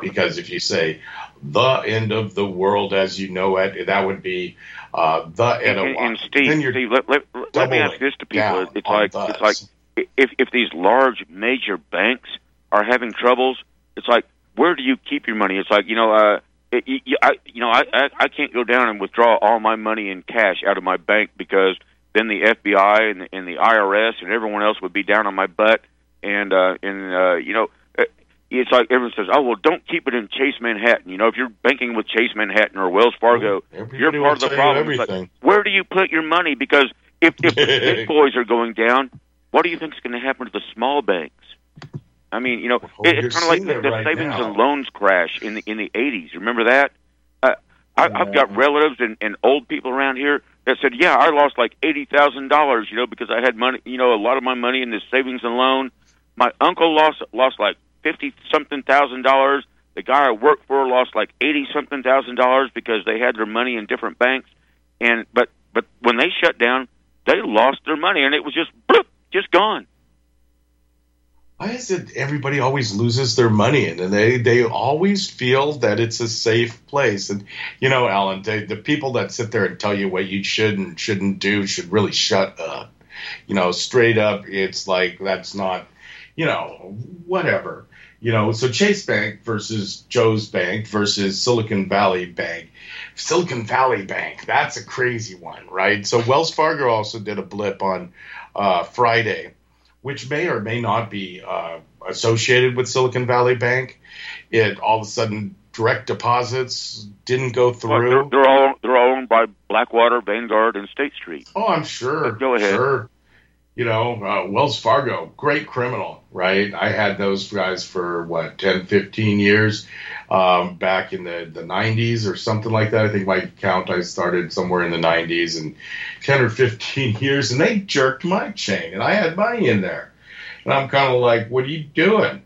Because if you say the end of the world as you know it, that would be uh, the And, Etowaki. and Steve, Steve let, let, let me ask this to people: It's like those. it's like if if these large major banks are having troubles, it's like where do you keep your money? It's like you know, uh, it, you- I you know I, I I can't go down and withdraw all my money in cash out of my bank because then the FBI and the, and the IRS and everyone else would be down on my butt, and uh, and uh, you know. It's like everyone says, "Oh well, don't keep it in Chase Manhattan." You know, if you're banking with Chase Manhattan or Wells Fargo, you're part of the problem. Like, where do you put your money? Because if if the big boys are going down, what do you think is going to happen to the small banks? I mean, you know, Oh, it, it's kind of like the, the right savings now. and loans crash in the in the eighties. Remember that? Uh, I, I've got relatives and, and old people around here that said, "Yeah, I lost like eighty thousand dollars, you know, because I had money, you know, a lot of my money in this savings and loan. My uncle lost lost like fifty something thousand dollars. The guy I worked for lost like eighty something thousand dollars because they had their money in different banks. And but but when they shut down, they lost their money, and it was just bloop, just gone. Why is it everybody always loses their money and they they always feel that it's a safe place? And you know, Alan, the people that sit there and tell you what you should and shouldn't do should really shut up. You know, straight up, it's like that's not. you know, whatever. You know, so Chase Bank versus Joe's Bank versus Silicon Valley Bank. Silicon Valley Bank, that's a crazy one, right? So Wells Fargo also did a blip on uh, Friday, which may or may not be uh, associated with Silicon Valley Bank. It all of a sudden direct deposits didn't go Well, through. they're, they're all they're all owned by Blackwater, Vanguard, and State Street. Oh, I'm sure. Go ahead. Sure. You know, uh, Wells Fargo, great criminal, right? I had those guys for what, 10, 15 years um, back in the, the 90s or something like that. I think my count, I started somewhere in the 90s and 10 or 15 years, and they jerked my chain, and I had money in there. And I'm kind of like, what are you doing?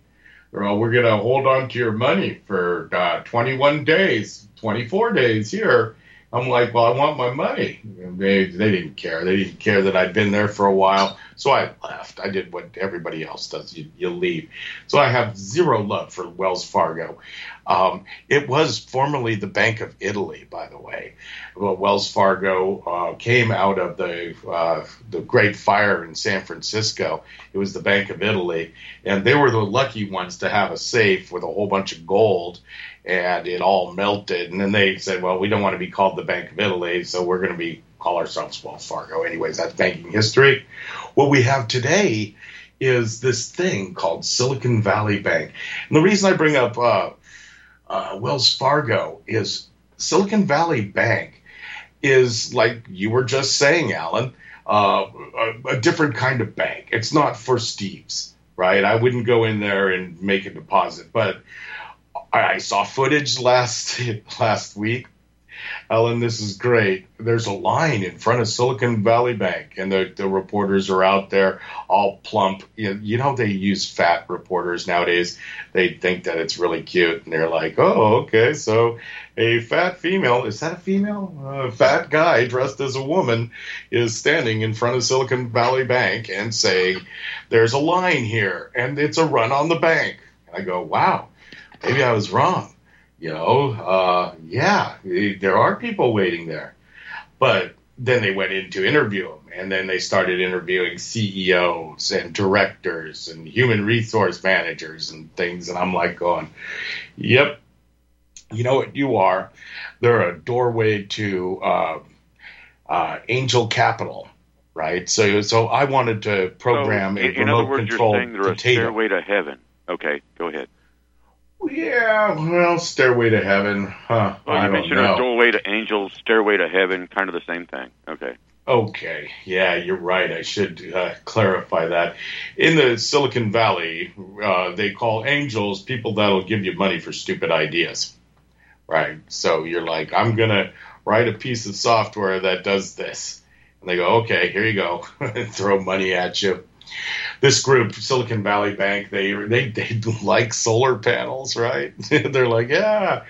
Well, we're going to hold on to your money for uh, 21 days, 24 days here. I'm like, well, I want my money. They they didn't care. They didn't care that I'd been there for a while. So I left. I did what everybody else does. You, you leave. So I have zero love for Wells Fargo. Um, it was formerly the Bank of Italy, by the way. Well, Wells Fargo uh, came out of the uh, the Great Fire in San Francisco. It was the Bank of Italy, and they were the lucky ones to have a safe with a whole bunch of gold and it all melted. And then they said, well, we don't want to be called the Bank of Italy, so we're going to be call ourselves Wells Fargo. Anyways, that's banking history. What we have today is this thing called Silicon Valley Bank. And the reason I bring up uh, uh, Wells Fargo is Silicon Valley Bank is like you were just saying, Alan, uh, a, a different kind of bank. It's not for Steve's, right? I wouldn't go in there and make a deposit, but I, I saw footage last last week. Alan, this is great. There's a line in front of Silicon Valley Bank, and the, the reporters are out there all plump. You, you know, they use fat reporters nowadays. They think that it's really cute, and they're like, oh, okay, so a fat female, is that a female? A fat guy dressed as a woman is standing in front of Silicon Valley Bank and saying, there's a line here, and it's a run on the bank. I go, wow, maybe I was wrong. You know, uh, yeah, there are people waiting there. But then they went in to interview them, and then they started interviewing CEOs and directors and human resource managers and things. And I'm like, going, yep, you know what you are. They're a doorway to uh, uh, angel capital, right? So, so I wanted to program So, a in, in other remote words, control you're saying they're a stairway to heaven. Okay, go ahead. Yeah, well, stairway to heaven, huh? Well, I you don't mentioned know. a doorway to angels, stairway to heaven, kind of the same thing. Okay. Okay, yeah, you're right. I should uh, clarify that. In the Silicon Valley, uh, they call angels people that'll give you money for stupid ideas, right? So you're like, I'm gonna write a piece of software that does this, and they go, okay, here you go, throw money at you. This group, Silicon Valley Bank, they they they like solar panels, right? They're like, yeah.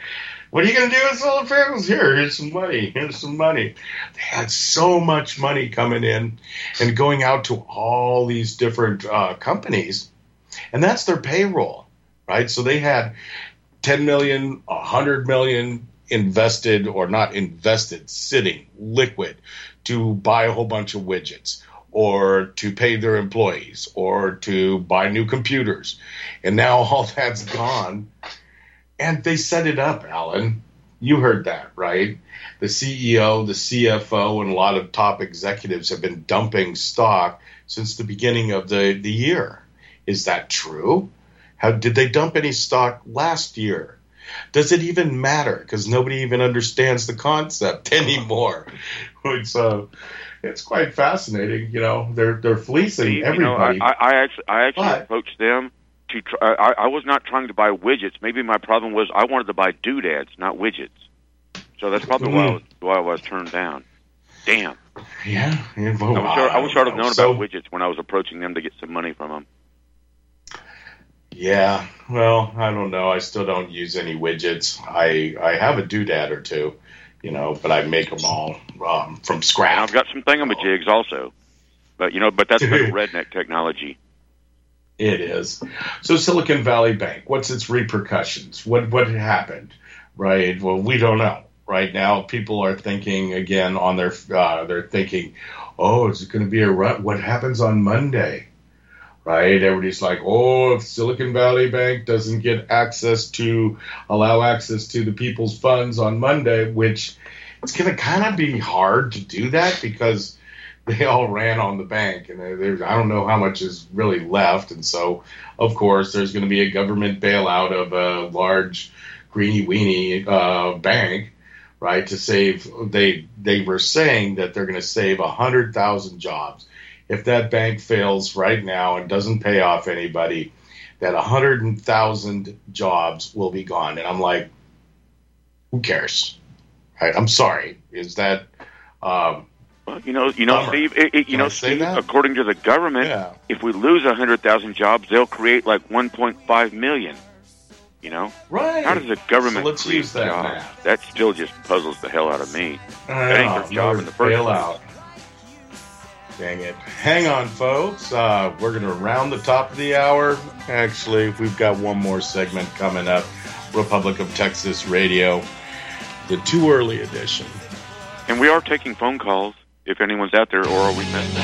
What are you going to do with solar panels? Here, here's some money. Here's some money. They had so much money coming in and going out to all these different uh, companies, and that's their payroll, right? So they had 10 million, 100 million invested or not invested, sitting liquid to buy a whole bunch of widgets or to pay their employees or to buy new computers. And now all that's gone. And they set it up, Alan. You heard that, right? The CEO, the CFO, and a lot of top executives have been dumping stock since the beginning of the, the year. Is that true? How did they dump any stock last year? Does it even matter? Because nobody even understands the concept anymore. Uh, it's quite fascinating. You know, they're they're fleecing Steve, you know, I, everybody. I, I actually, I actually But- approached them to. Try, I, I was not trying to buy widgets. Maybe my problem was I wanted to buy doodads, not widgets. So that's probably why I was, hmm. why I was turned down. Damn. yeah, I wish I, I wish I'd have known So- about widgets when I was approaching them to get some money from them. Yeah, well, I don't know. I still don't use any widgets. I I have a doodad or two, you know, but I make them all um, from And scratch. I've got some thingamajigs also. But you know, but that's little redneck technology. It is. So Silicon Valley Bank, what's its repercussions? What what happened? Right? Well, we don't know. Right now, people are thinking again on their uh, they're thinking, oh, is it going to be a run? What happens on Monday? Right? Everybody's like, oh, if Silicon Valley Bank doesn't get access to allow access to the people's funds on Monday, which it's going to kind of be hard to do that because they all ran on the bank, and there's I don't know how much is really left, and so of course there's going to be a government bailout of a large greeny weeny uh, bank, right? To save they they were saying that they're going to save hundred thousand jobs if that bank fails right now and doesn't pay off anybody. That a hundred thousand jobs will be gone, and I'm like, who cares? Right? I'm sorry. Is that um, Well, you know, you know, Bummer. Steve. It, it, you Can know, Steve. that? According to the government, Yeah. if we lose a hundred thousand jobs, they'll create like 1.5 million. You know, right? how does the government So let's create use that jobs? math. That still just puzzles the hell out of me. I That ain't their job in the first place. Out. Dang it. Hang on, folks. Uh, we're going to round the top of the hour. Actually, we've got one more segment coming up Republic of Texas Radio, the too early edition. And we are taking phone calls if anyone's out there, or are we missing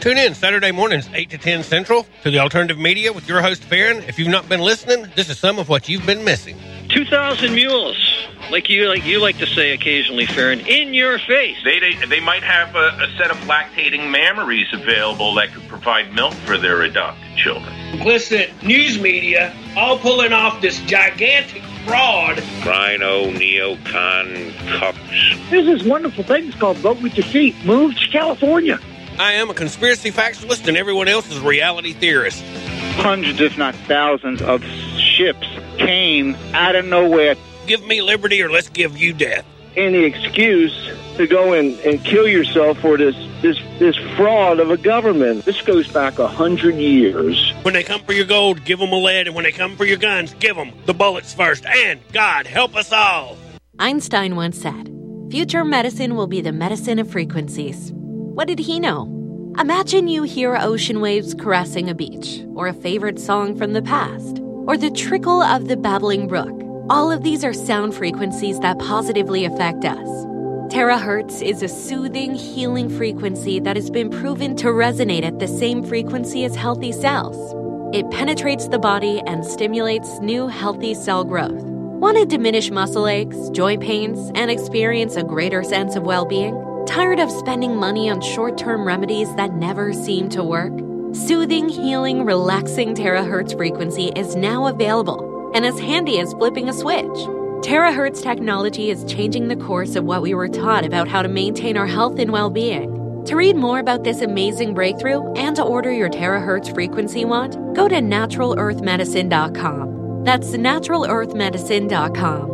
Tune in Saturday mornings, 8 to 10 Central, to the alternative media with your host, Farron. If you've not been listening, this is some of what you've been missing. 2,000 mules, like you like you like to say occasionally, Farron, in your face. They, they, they might have a, a set of lactating mammaries available that could provide milk for their adopted children. Listen, news media all pulling off this gigantic fraud. RINO, neocon, cucks. There's this wonderful thing it's called Vote with Your Feet. Move to California. I am a conspiracy factualist, and everyone else is a reality theorist. Hundreds, if not thousands, of ships came out of nowhere. Give me liberty, or let's give you death. any excuse to go and, and kill yourself for this, this this fraud of a government. This goes back a hundred years. When they come for your gold, give them a lead, and when they come for your guns, give them the bullets first. And God help us all. Einstein once said, Future medicine will be the medicine of frequencies. What did he know? Imagine you hear ocean waves caressing a beach, or a favorite song from the past, or the trickle of the babbling brook. All of these are sound frequencies that positively affect us. Terahertz is a soothing, healing frequency that has been proven to resonate at the same frequency as healthy cells. It penetrates the body and stimulates new healthy cell growth. Want to diminish muscle aches, joint pains, and experience a greater sense of well being? Tired of spending money on short term remedies that never seem to work? Soothing, healing, relaxing terahertz frequency is now available and as handy as flipping a switch. Terahertz technology is changing the course of what we were taught about how to maintain our health and well being. To read more about this amazing breakthrough and to order your terahertz frequency wand, go to naturalearthmedicine.com. That's naturalearthmedicine.com.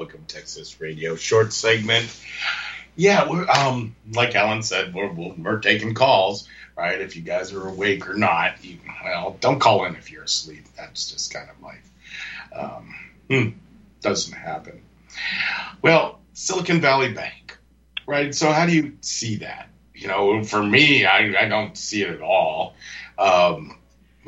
Republic of Texas Radio short segment. Yeah, we're um like Alan said, we're we're, taking calls, right? If you guys are awake or not, you, well, don't call in if you're asleep. That's just kind of life. Um, hmm, doesn't happen. Well, Silicon Valley Bank, right? So how do you see that? You know, for me, I, I don't see it at all. Um,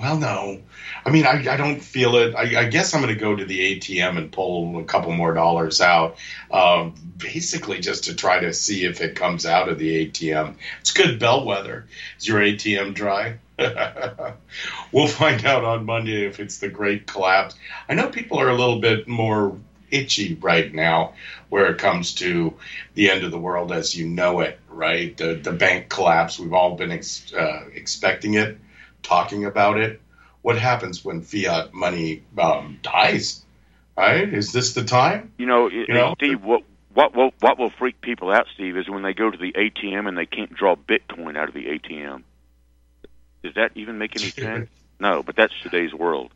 Well, no. I mean, I, I don't feel it. I, I guess I'm going to go to the ATM and pull a couple more dollars out, um, basically just to try to see if it comes out of the ATM. It's good bellwether. Is your ATM dry? we'll find out on Monday if it's the great collapse. I know people are a little bit more itchy right now where it comes to the end of the world as you know it, right? The, the bank collapse. We've all been ex- uh, expecting it, talking about it. What happens when fiat money um, dies? Right? Is this the time? You know, You know? Steve, what what will what will freak people out, Steve, is when they go to the ATM and they can't draw Bitcoin out of the ATM. Does that even make any sense? No, but that's today's world.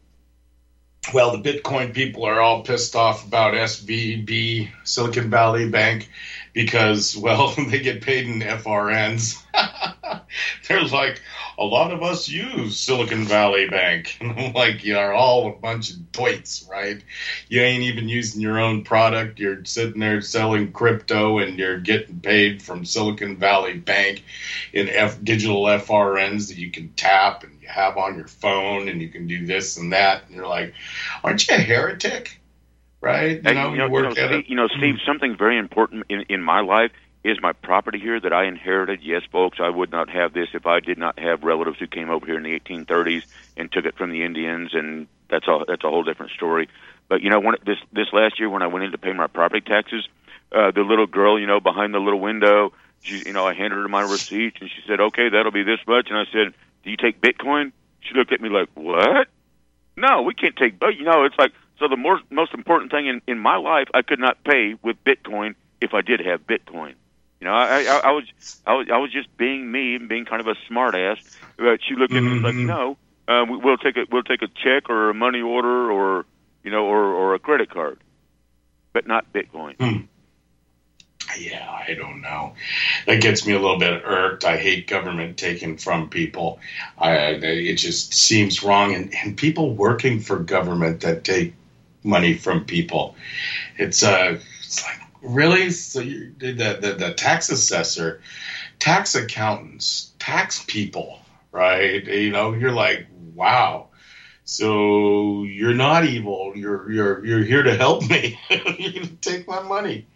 Well, the Bitcoin people are all pissed off about SVB, Silicon Valley Bank, because, well, they get paid in FRNs. They're like, a lot of us use Silicon Valley Bank. And I'm like, you're all a bunch of doits, right? You ain't even using your own product. You're sitting there selling crypto and you're getting paid from Silicon Valley Bank in F- digital FRNs that you can tap and you have on your phone and you can do this and that. And you're like, aren't you a heretic? Right? You know, you know, you know, Steve, you know, Steve, something very important in, in my life is my property here that I inherited. Yes, folks, I would not have this if I did not have relatives who came over here in the 1830s and took it from the Indians, and that's a that's a whole different story. But you know, when this this last year when I went in to pay my property taxes, uh, the little girl, you know, behind the little window, she, you know, I handed her my receipt, and she said, "Okay, that'll be this much," and I said, "Do you take Bitcoin?" She looked at me like, "What?" No, we can't take. But you know, it's like so. The more most important thing in in my life, I could not pay with Bitcoin if I did have Bitcoin. You know, I I, I was I was I was just being me and being kind of a smartass. But she looked at me and like, no, uh, we, we'll take a we'll take a check or a money order or you know or or a credit card, but not Bitcoin. Yeah, I don't know. That gets me a little bit irked. I hate government taking from people. I, it just seems wrong, and, and people working for government that take money from people. It's uh, it's like really. So you, the, the the tax assessor, tax accountants, tax people, right? You know, you're like, wow. So you're not evil. You're you're you're here to help me. you're gonna take my money.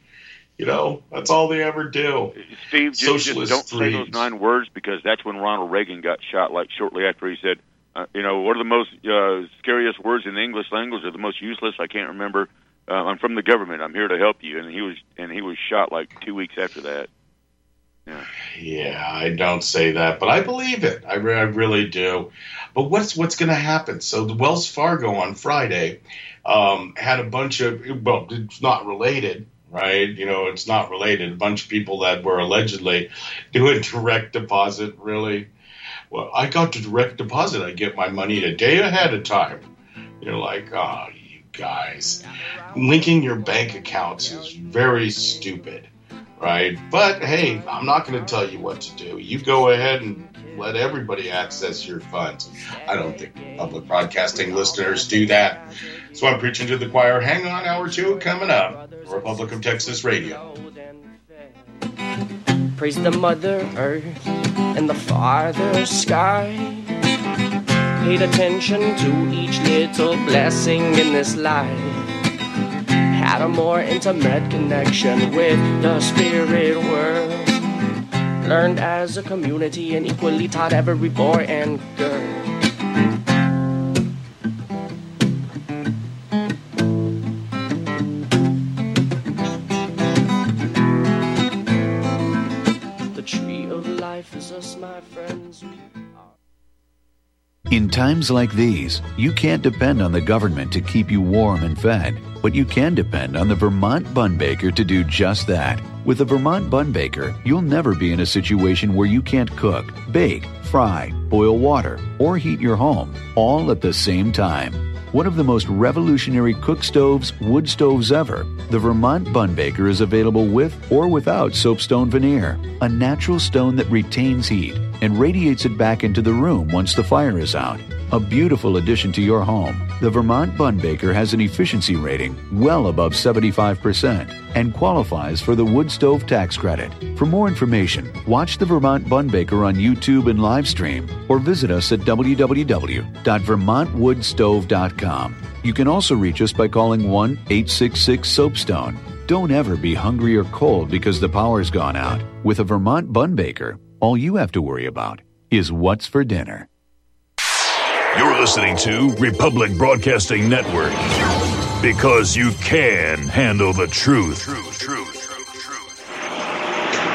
You know, that's all they ever do. Steve, just, just don't say those nine words because that's when Ronald Reagan got shot. Like shortly after he said, uh, you know, what are the most uh, scariest words in the English language? Or the most useless? I can't remember. Uh, I'm from the government. I'm here to help you. And he was and he was shot like two weeks after that. Yeah, I don't say that, but I believe it. I, re- I really do. But what's what's going to happen? So the Wells Fargo on Friday um, had a bunch of well, it's not related, right? You know, it's not related. A bunch of people that were allegedly doing direct deposit. Really, well, I got to direct deposit. I get my money a day ahead of time. You're like, oh, you guys, linking your bank accounts is very stupid right? But hey, I'm not going to tell you what to do. You go ahead and let everybody access your funds. I don't think public broadcasting listeners do that. So I'm preaching to the choir. Hang on, hour two coming up. Republic of Texas Radio. Praise the Mother Earth and the Father Sky. Paid attention to each little blessing in this life. Had a more intimate connection with the spirit world. Learned as a community and equally taught every boy and girl. In times like these, you can't depend on the government to keep you warm and fed, but you can depend on the Vermont Bun Baker to do just that. With the Vermont Bun Baker, you'll never be in a situation where you can't cook, bake, fry, boil water, or heat your home, all at the same time. One of the most revolutionary cook stoves, wood stoves ever, the Vermont Bun Baker is available with or without soapstone veneer, a natural stone that retains heat and radiates it back into the room once the fire is out. A beautiful addition to your home. The Vermont Bun Baker has an efficiency rating well above 75% and qualifies for the wood stove tax credit. For more information, watch the Vermont Bun Baker on YouTube and live stream or visit us at www.vermontwoodstove.com. You can also reach us by calling 1 866 Soapstone. Don't ever be hungry or cold because the power's gone out. With a Vermont Bun Baker, all you have to worry about is what's for dinner. You're listening to Republic Broadcasting Network because you can handle the truth. Truth, truth.